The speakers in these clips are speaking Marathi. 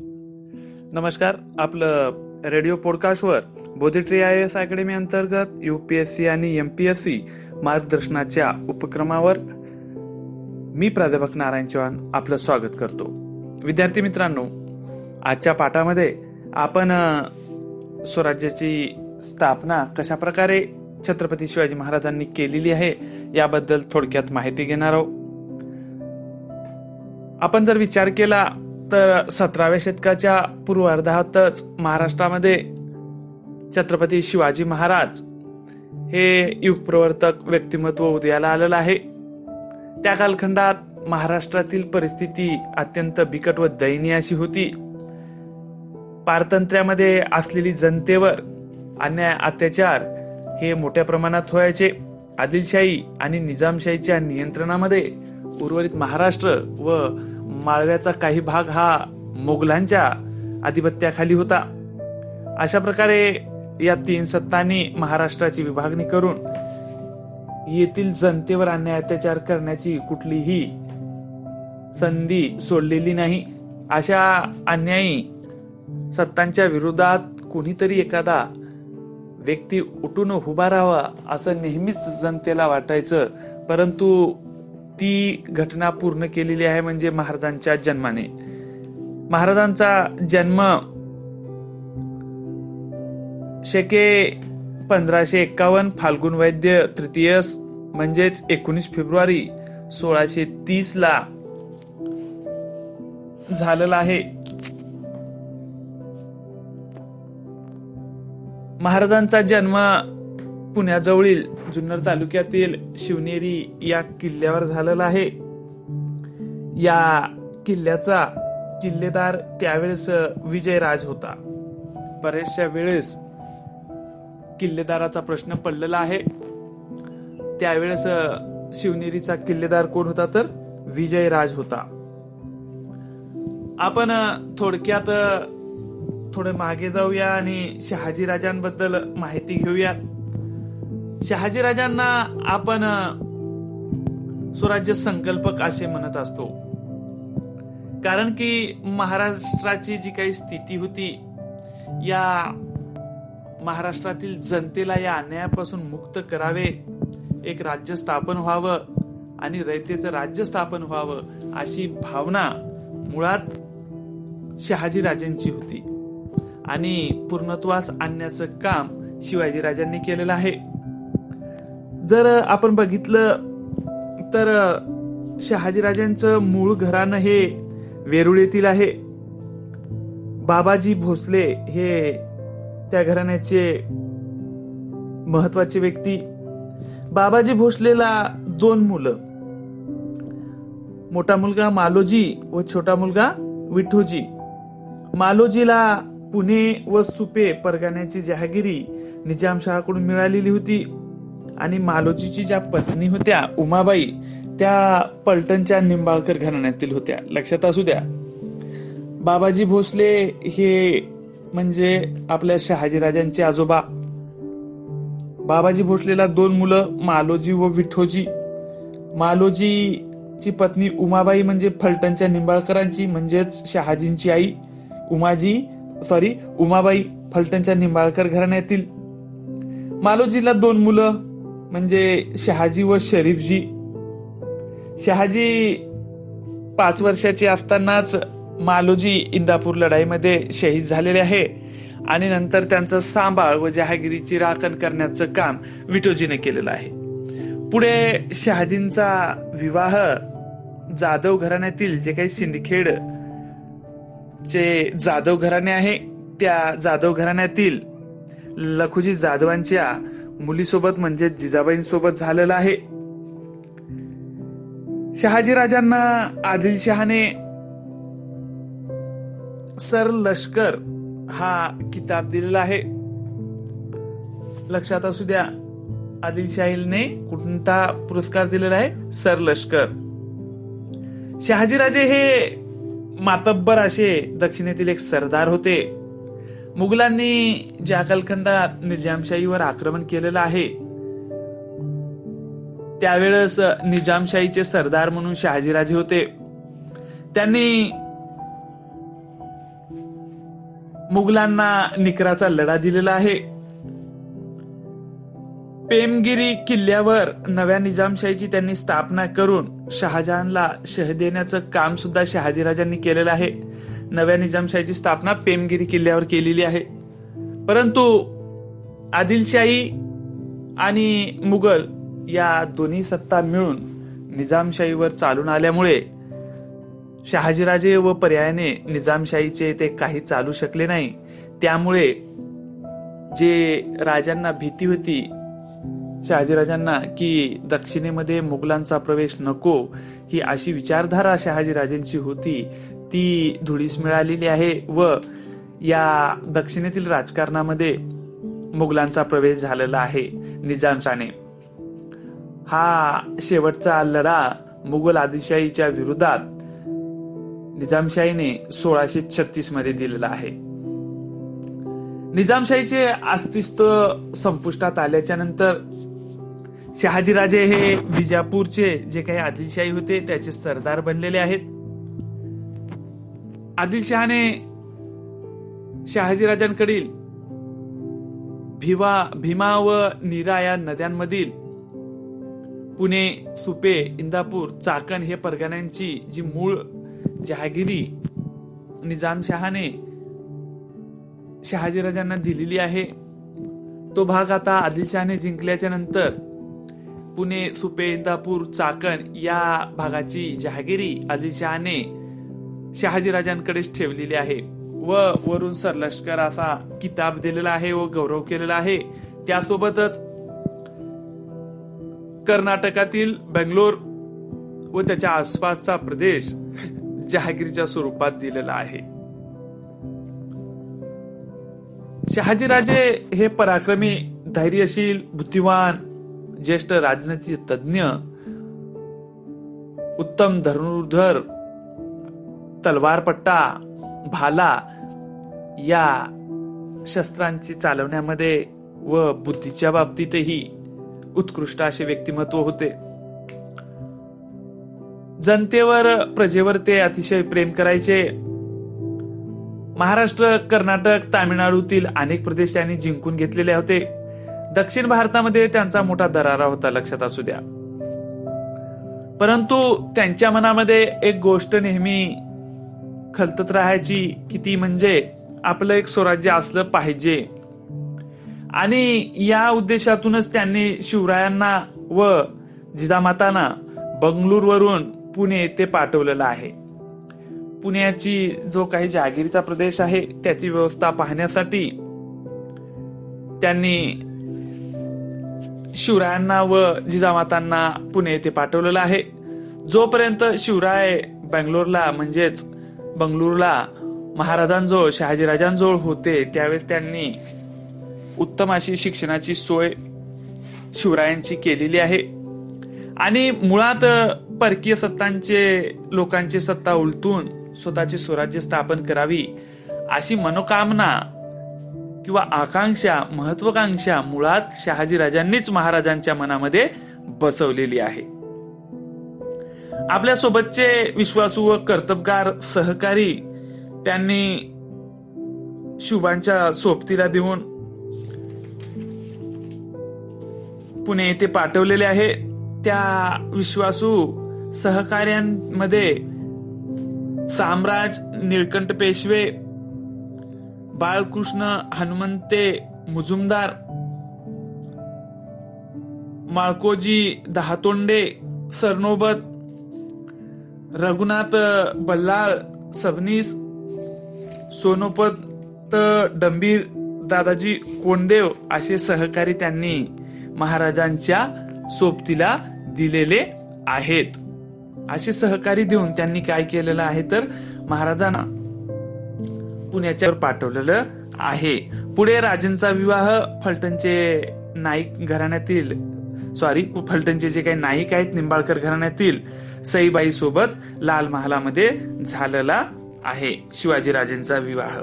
नमस्कार आपलं रेडिओ पॉडकास्टवर बोधिट्री आय एस अकॅडमी अंतर्गत युपीएससी आणि एमपीएससी मार्गदर्शनाच्या उपक्रमावर मी प्राध्यापक नारायण चव्हाण आपलं स्वागत करतो. विद्यार्थी मित्रांनो आजच्या पाठामध्ये आपण स्वराज्याची स्थापना कशा प्रकारे छत्रपती शिवाजी महाराजांनी केलेली आहे याबद्दल थोडक्यात माहिती घेणार आहोत. आपण जर विचार केला तर सतराव्या शतकाच्या पूर्वार्धातच महाराष्ट्रामध्ये छत्रपती शिवाजी महाराज हे युगप्रवर्तक व्यक्तिमत्व उदयाला आलेलं आहे. त्या कालखंडात महाराष्ट्रातील परिस्थिती अत्यंत बिकट व दयनीय अशी होती. पारतंत्र्यामध्ये असलेली जनतेवर अन्याय अत्याचार हे मोठ्या प्रमाणात व्हायचे आदिलशाही आणि निजामशाहीच्या नियंत्रणामध्ये उर्वरित महाराष्ट्र व माळव्याचा काही भाग हा मोगलांच्या आधिपत्याखाली होता. अशा प्रकारे या तीन सत्तांनी महाराष्ट्राची विभागणी करून येथील जनतेवर अन्याय अत्याचार करण्याची कुठलीही संधी सोडलेली नाही. अशा अन्यायी सत्तांच्या विरोधात कुणीतरी एखादा व्यक्ती उठून उभा राहावा असं नेहमीच जनतेला वाटायचं. परंतु ती घटना पूर्ण केलेली आहे म्हणजे महाराजांच्या जन्माने. महाराजांचा जन्म शेके पंधराशे एक्कावन्न फाल्गुन वैद्य तृतीयस म्हणजेच एकोणीस फेब्रुवारी सोळाशे तीस ला झालेला आहे. महाराजांचा जन्म पुण्याजवळील जुन्नर तालुक्यातील शिवनेरी या किल्ल्यावर झालेला आहे. या किल्ल्याचा किल्लेदार त्यावेळेस विजयराज होता. बऱ्याचशा वेळेस किल्लेदाराचा प्रश्न पडलेला आहे. त्यावेळेस शिवनेरीचा किल्लेदार कोण होता तर विजयराज होता. आपण थोडक्यात थोडं मागे जाऊया आणि शहाजी राजांबद्दल माहिती घेऊया. शहाजी राजांना आपण स्वराज्य संकल्पक असे म्हणत असतो. कारण की महाराष्ट्राची जी काही स्थिती होती या महाराष्ट्रातील जनतेला या अन्यायापासून मुक्त करावे एक राज्य स्थापन व्हावं आणि रयतेचं राज्य स्थापन व्हावं अशी भावना मुळात शहाजी राजांची होती. आणि पूर्णत्वास आणण्याचं काम शिवाजी राजांनी केलेलं आहे. जर आपण बघितलं तर शहाजी राजांचं मूळ घराणं हे वेरुळ येथील आहे. बाबाजी भोसले हे त्या घराण्याचे महत्त्वाचे व्यक्ती. बाबाजी भोसलेला दोन मुलं. मोठा मुलगा मालोजी व छोटा मुलगा विठोजी. मालोजीला पुणे व सुपे परगाण्याची जहागिरी निजामशहाकडून मिळालेली होती. आणि मालोजीची ज्या पत्नी होत्या उमाबाई त्या पलटणच्या निंबाळकर घराण्यातील होत्या. लक्षात असू द्या. बाबाजी भोसले हे म्हणजे आपल्या शहाजीराजांचे आजोबा. बाबाजी भोसलेला दोन मुलं मालोजी व विठोजी. मालोजीची पत्नी उमाबाई म्हणजे फलटणच्या निंबाळकरांची म्हणजेच शहाजींची आई उमाजी सॉरी उमाबाई फलटणच्या निंबाळकर घराण्यातील. मालोजीला दोन मुलं म्हणजे शहाजी व शरीफजी. शहाजी पाच वर्षाचे असतानाच मालोजी इंदापूर लढाईमध्ये शहीद झालेले आहे आणि नंतर त्यांचं सांभाळ व जहागिरीची राखण करण्याचं काम विटोजीने केलेलं आहे. पुढे शहाजींचा विवाह जाधव घराण्यातील जे काही सिंदखेड जे जाधव घराणे आहे त्या जाधव घराण्यातील लखुजी जाधवांच्या मुलीसोबत म्हणजे जिजाबाईंसोबत झालेला आहे. शहाजी राजांना आदिलशहाने सर लष्कर हा किताब दिलेला आहे. लक्षात असू द्या आदिलशाहीने कोणता पुरस्कार दिलेला आहे? सर लष्कर. शहाजीराजे हे मातब्बर असे दक्षिणेतील एक सरदार होते. मुघलांनी ज्या कालखंडात निजामशाहीवर आक्रमण केलेलं आहे त्यावेळेस निजामशाहीचे सरदार म्हणून शहाजीराजे होते. त्यांनी मुघलांना निकराचा लढा दिलेला आहे. पेमगिरी किल्ल्यावर नव्या निजामशाहीची त्यांनी स्थापना करून शहाजहानला शह देण्याचं काम सुद्धा शहाजीराजांनी केलेलं आहे. नव्या निजामशाहीची स्थापना पेमगिरी किल्ल्यावर केलेली आहे. परंतु आदिलशाही आणि मुघल या दोन्ही सत्ता मिळून निजामशाहीवर चालून आल्यामुळे शहाजीराजे व पर्यायाने निजामशाहीचे ते काही चालू शकले नाही. त्यामुळे जे राजांना भीती होती शहाजीराजांना की दक्षिणेमध्ये मुघलांचा प्रवेश नको ही अशी विचारधारा शहाजीराजेंची होती ती धुळीस मिळालेली आहे व या दक्षिणेतील राजकारणामध्ये मुघलांचा प्रवेश झालेला आहे निजामशाने. हा शेवटचा लढा मुघल आदिलशाहीच्या विरोधात निजामशाहीने सोळाशे छत्तीसमध्ये दिलेला आहे. निजामशाहीचे अस्तित्व संपुष्टात आल्याच्यानंतर शहाजीराजे हे विजापूरचे जे काही आदिलशाही होते त्याचे सरदार बनलेले आहेत. आदिलशहाने शहाजीराजांकडील भिवा भीमा व नीरा या नद्यांमधील पुणे सुपे इंदापूर चाकण हे परगण्यांची जी मूळ जहागिरी निजामशहाने शहाजीराजांना दिलेली आहे तो भाग आता आदिलशहाने जिंकल्याच्या नंतर पुणे सुपे इंदापूर चाकण या भागाची जहागिरी आदिलशहाने शहाजीराजांकडेच ठेवलेली आहे. व वरून सरलष्कर असा किताब दिलेला आहे व गौरव केलेला आहे. त्यासोबतच कर्नाटकातील बेंगलोर व त्याच्या आसपासचा प्रदेश जहागीरच्या स्वरूपात दिलेला आहे. शहाजीराजे हे पराक्रमी धैर्यशील बुद्धिवान ज्येष्ठ राजनीती तज्ज्ञ उत्तम धनुर्धर तलवारपट्टा भाला या शस्त्रांची चालवण्यामध्ये व बुद्धीच्या बाबतीतही उत्कृष्ट असे व्यक्तिमत्व होते. जनतेवर प्रजेवर ते अतिशय प्रेम करायचे. महाराष्ट्र कर्नाटक तामिळनाडूतील अनेक प्रदेश त्यांनी जिंकून घेतलेले होते. दक्षिण भारतामध्ये त्यांचा मोठा दरारा होता लक्षात असू द्या. परंतु त्यांच्या मनामध्ये एक गोष्ट नेहमी खलतत राहायची किती म्हणजे आपलं एक स्वराज्य असलं पाहिजे. आणि या उद्देशातूनच त्यांनी शिवरायांना व जिजामातांना बंगळूरवरून पुणे येथे पाठवलेलं आहे. पुण्याची जो काही जहागिरीचा प्रदेश आहे त्याची व्यवस्था पाहण्यासाठी त्यांनी शिवरायांना व जिजामातांना पुणे येथे पाठवलेलं आहे. जोपर्यंत शिवराय बेंगलोरला म्हणजेच बंगळूरला महाराजांजवळ शहाजीराजांजवळ होते त्यावेळेस त्यांनी उत्तम अशी शिक्षणाची सोय शिवरायांची केलेली आहे. आणि मुळात परकीय सत्तांचे लोकांची सत्ता उलटून स्वतःची स्वराज्य स्थापन करावी अशी मनोकामना किंवा आकांक्षा महत्वाकांक्षा मुळात शहाजी राजांनीच महाराजांच्या मनामध्ये बसवलेली आहे. आपल्या सोबतचे विश्वासू व कर्तबगार सहकारी त्यांनी शुभांच्या सोबतीला देऊन पुणे येथे पाठवलेले आहे. त्या विश्वासू सहकार्यांमध्ये साम्राज निळकंठ पेशवे बाळकृष्ण हनुमंते मुजुमदार माळकोजी दहातोंडे सरनोबत रघुनाथ बल्लाळ सबनीस सोनोपत डंबीर दादाजी कोंडदेव असे सहकारी त्यांनी महाराजांच्या सोबतीला दिलेले आहेत. असे सहकारी देऊन त्यांनी काय केलेलं आहे तर महाराजांना पुण्याच्यावर पाठवलेलं आहे. पुढे राजेंचा विवाह फलटणचे नाईक घराण्यातील सॉरी फलटणचे जे काही नाईक आहेत निंबाळकर घराण्यातील सईबाई सोबत लाल महालामध्ये झालेला आहे शिवाजीराजेंचा विवाह.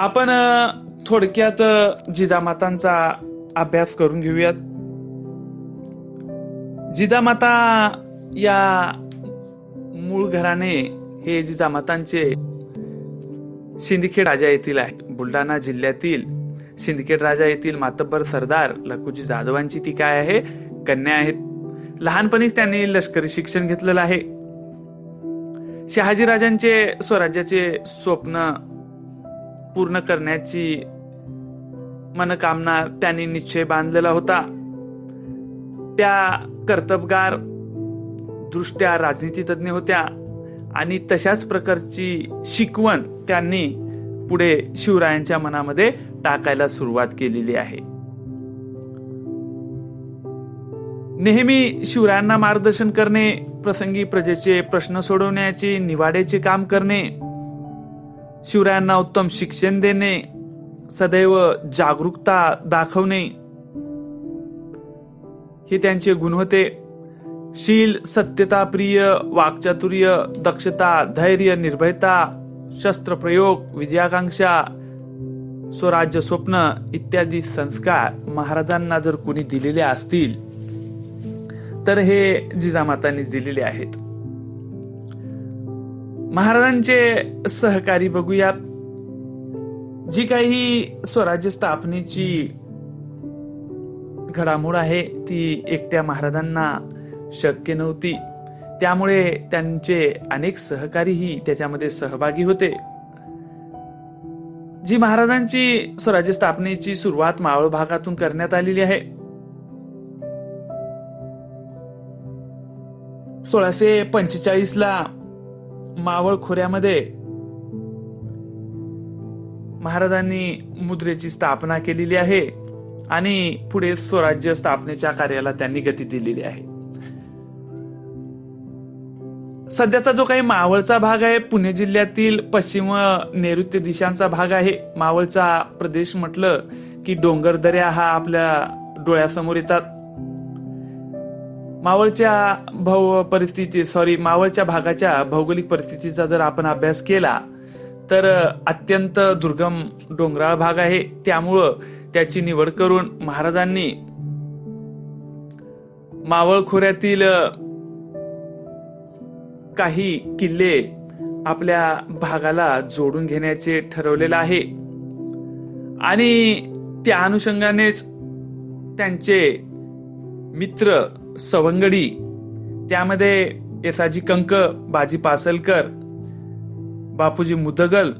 आपण थोडक्यात जिजामातांचा अभ्यास करून घेऊयात. जिजामाता या मूळ घराणे हे जिजामातांचे सिंदखेड राजा येथील आहे. बुलढाणा जिल्ह्यातील सिंदखेड राजा येथील मातब्बर सरदार लखुजी जाधवांची ती काय आहे? कन्या आहेत. लहानपणीच त्यांनी लष्करी शिक्षण घेतलेलं आहे. शहाजी राजांचे स्वराज्याचे स्वप्न पूर्ण करण्याची मनकामना त्यांनी निश्चय बांधलेला होता. त्या कर्तबगार दृष्ट्या राजनीतीतज्ञ होत्या आणि तशाच प्रकारची शिकवण त्यांनी पुढे शिवरायांच्या मनामध्ये टाकायला सुरुवात केलेली आहे. नेहमी शिवरायांना मार्गदर्शन करणे प्रसंगी प्रजेचे प्रश्न सोडवण्याचे निवाड्याचे काम करणे शिवरायांना उत्तम शिक्षण देणे सदैव जागरूकता दाखवणे हे त्यांचे गुण होते. शील सत्यता प्रिय वाक्चातुर्य दक्षता धैर्य निर्भयता शस्त्रप्रयोग विजयाकांक्षा स्वराज्य स्वप्न इत्यादी संस्कार महाराजांना जर कुणी दिलेले असतील तर हे जिजामातांनी दिलेले आहेत. महाराजांचे सहकारी बघूयात. जी काही स्वराज्य स्थापनेची घडामोड आहे ती एकट्या महाराजांना शक्य नव्हती. त्यामुळे त्यांचे अनेक सहकारीही त्याच्यामध्ये सहभागी होते. जी महाराजांची स्वराज्य स्थापनेची सुरुवात मावळ भागातून करण्यात आलेली आहे. सोळाशे पंचेचाळीस ला मावळ खोऱ्यामध्ये महाराजांनी मुद्रेची स्थापना केलेली आहे आणि पुढे स्वराज्य स्थापनेच्या कार्याला त्यांनी गती दिलेली आहे. सध्याचा जो काही मावळचा भाग आहे पुणे जिल्ह्यातील पश्चिम नैऋत्य दिशांचा भाग आहे. मावळचा प्रदेश म्हटलं की डोंगर दऱ्या हा आपल्या डोळ्यासमोर येतात. मावळच्या भौ परिस्थिती सॉरी मावळच्या भागाच्या भौगोलिक परिस्थितीचा जर आपण अभ्यास केला तर अत्यंत दुर्गम डोंगराळ भाग आहे. त्यामुळं त्याची निवड करून महाराजांनी मावळ खोऱ्यातील काही किल्ले आपल्या भागाला जोडून घेण्याचे ठरवलेलं आहे. आणि त्या अनुषंगानेच त्यांचे मित्र सवंगडी त्यामध्ये येसाजी कंक बाजी पासलकर बापूजी मुदगल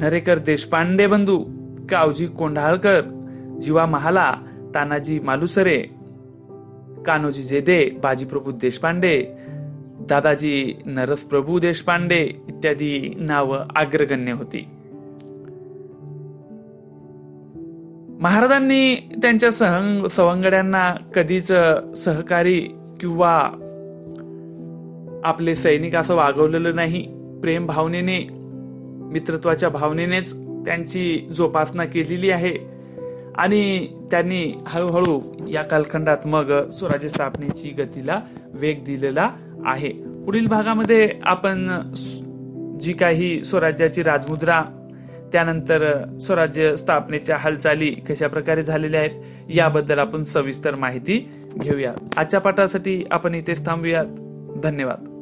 नरेकर देशपांडे बंधू कावजी कोंढाळकर जीवा महाला तानाजी मालुसरे कान्होजी जेदे बाजीप्रभू देशपांडे दादाजी नरसप्रभू देशपांडे इत्यादी नावं अग्रगण्य होती. महाराजांनी त्यांच्या सह सवंगड्यांना कधीच सहकारी किंवा आपले सैनिक असं वागवलेलं नाही. प्रेम भावनेने मित्रत्वाच्या भावनेनेच त्यांची जोपासना केलेली आहे. आणि त्यांनी हळूहळू या कालखंडात मग स्वराज्य स्थापनेची गतीला वेग दिलेला आहे. पुढील भागामध्ये आपण जी काही स्वराज्याची राजमुद्रा त्यानंतर स्वराज्य स्थापनेच्या हालचाली कशा प्रकारे झालेल्या आहेत याबद्दल आपण सविस्तर माहिती घेऊया. आजच्या पाठासाठी आपण इथेच थांबूयात. धन्यवाद.